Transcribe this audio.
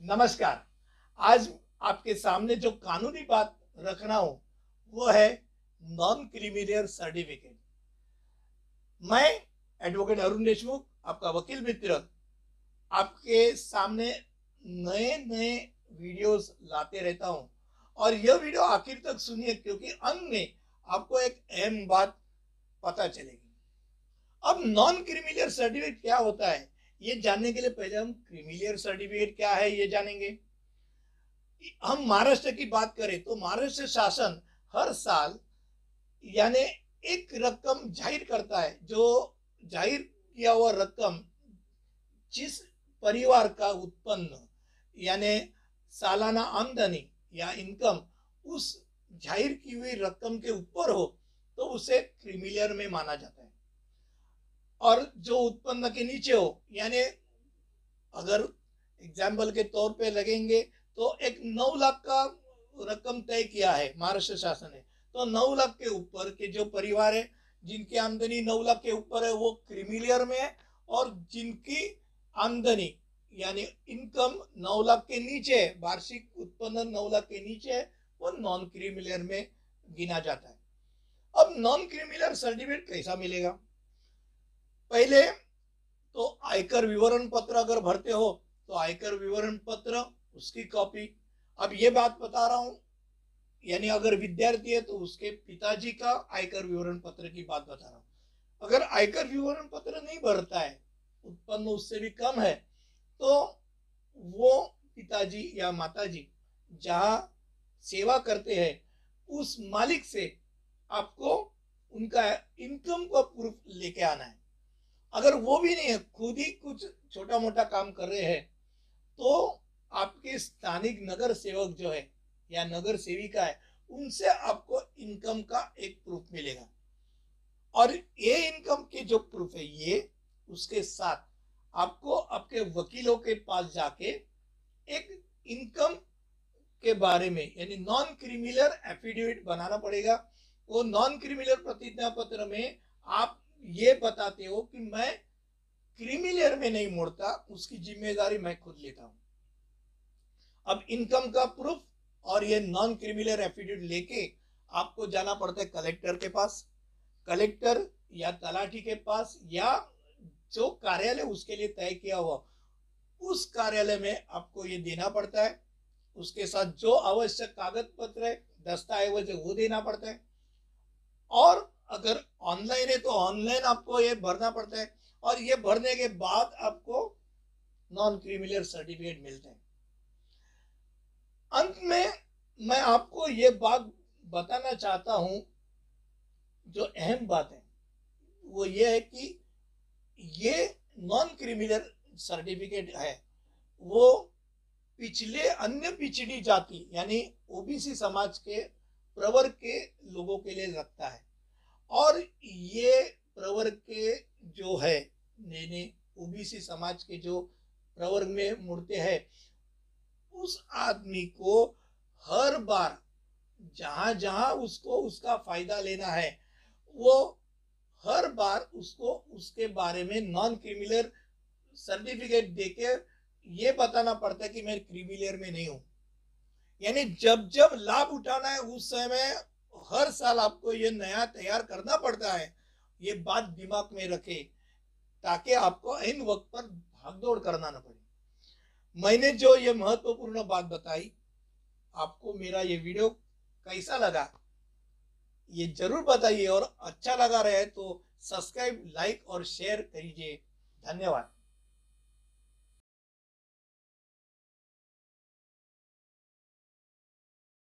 नमस्कार। आज आपके सामने जो कानूनी बात रख रहा हूँ, वो है नॉन क्रिमिनल सर्टिफिकेट मैं एडवोकेट अरुण देशमुख, आपका वकील मित्र। आपके सामने नए नए वीडियोस लाते रहता हूँ। और यह वीडियो आखिर तक सुनिए, क्योंकि अंत में आपको एक अहम बात पता चलेगी। अब नॉन क्रिमिलियर सर्टिफिकेट क्या होता है? ये जानने के लिए पहले हम क्रिमिलियर सर्टिफिकेट क्या है ये जानेंगे। हम महाराष्ट्र की बात करें तो महाराष्ट्र शासन हर साल यानी एक रकम ज़ाहिर करता है, जो ज़ाहिर किया हुआ रकम जिस परिवार का उत्पन्न यानी सालाना आमदनी या इनकम उस ज़ाहिर की हुई रकम के ऊपर हो तो उसे क्रिमिलियर में माना जाता है। और जो उत्पन्न के नीचे हो, यानी अगर एग्ज़ाम्पल के तौर पे लगेंगे तो एक नौ लाख का रकम तय किया है, महाराष्ट्र शासन ने। तो नौ लाख के ऊपर के जो परिवार है, जिनकी आमदनी नौ लाख के ऊपर है, वो क्रिमिलियर में है, और जिनकी आमदनी, यानी इनकम नौ लाख के नीचे वार्षिक उत्पन्न नौ लाख के नीचे है, वो नॉन क्रिमिलियर में गिना जाता है। अब नॉन क्रिमिलियर सर्टिफिकेट कैसा मिलेगा? पहले तो आयकर विवरण पत्र अगर भरते हो तो आयकर विवरण पत्र, उसकी कॉपी अब ये बात बता रहा हूँ, यानी अगर विद्यार्थी है तो उसके पिताजी का आयकर विवरण पत्र की बात बता रहा हूँ। अगर आयकर विवरण पत्र नहीं भरता है, उत्पन्न उससे भी कम है तो वो पिताजी या माताजी जहाँ सेवा करते हैं, उस मालिक से आपको उनका इनकम का प्रूफ लेके आना है। अगर वो भी नहीं है, खुद ही कुछ छोटा मोटा काम कर रहे हैं तो आपके स्थानिक नगर सेवक जो है या नगर सेविका है, उनसे आपको इनकम का एक प्रूफ मिलेगा। और ये इनकम के जो प्रूफ है, ये उसके साथ आपको आपके वकीलों के पास जाके एक इनकम के बारे में, यानी नॉन क्रिमिनल एफिडेविट बनाना पड़ेगा। वो नॉन क्रिमिनल प्रतिज्ञा पत्र में आप ये बताते हो कि मैं क्रिमिलियर में नहीं मोड़ता, उसकी ज़िम्मेदारी मैं खुद लेता हूँ। अब इनकम का प्रूफ और ये नॉन क्रिमिलियर एफिडेविट लेके आपको जाना पड़ता है कलेक्टर के पास। कलेक्टर या तलाठी के पास या जो कार्यालय उसके लिए तय किया हुआ, उस कार्यालय में आपको ये देना पड़ता है। उसके साथ जो आवश्यक कागज़ पत्र है, दस्तावेज़ है, वो देना पड़ता है। और अगर ऑनलाइन है तो ऑनलाइन आपको ये भरना पड़ता है और ये भरने के बाद आपको नॉन क्रिमिनल सर्टिफिकेट मिलता है। अंत में मैं आपको ये बात बताना चाहता हूँ, जो अहम बात है, वो ये है कि ये नॉन क्रिमिनल सर्टिफिकेट है, वो पिछले अन्य पिछड़ी जाति, यानी ओबीसी समाज के प्रवर्ग के लोगों के लिए लगता है। और ये प्रवर्ग के जो है, यानी ओबीसी समाज के जो प्रवर्ग में मुड़ते हैं, उस आदमी को हर बार जहाँ जहाँ उसको उसका फ़ायदा लेना है, वो हर बार उसको उसके बारे में नॉन क्रिमिनल सर्टिफिकेट देके ये बताना पड़ता है कि मैं क्रिमिलियर में नहीं हूँ। यानी जब जब लाभ उठाना है, उस समय हर साल आपको ये नया तैयार करना पड़ता है। ये बात दिमाग में रखे, ताकि आपको इन वक्त पर भागदौड़ करना ना पड़े। मैंने जो ये महत्वपूर्ण बात बताई, आपको मेरा ये वीडियो कैसा लगा, ये ज़रूर बताइए। और अच्छा लगा रहे तो सब्सक्राइब, लाइक और शेयर करिए। धन्यवाद।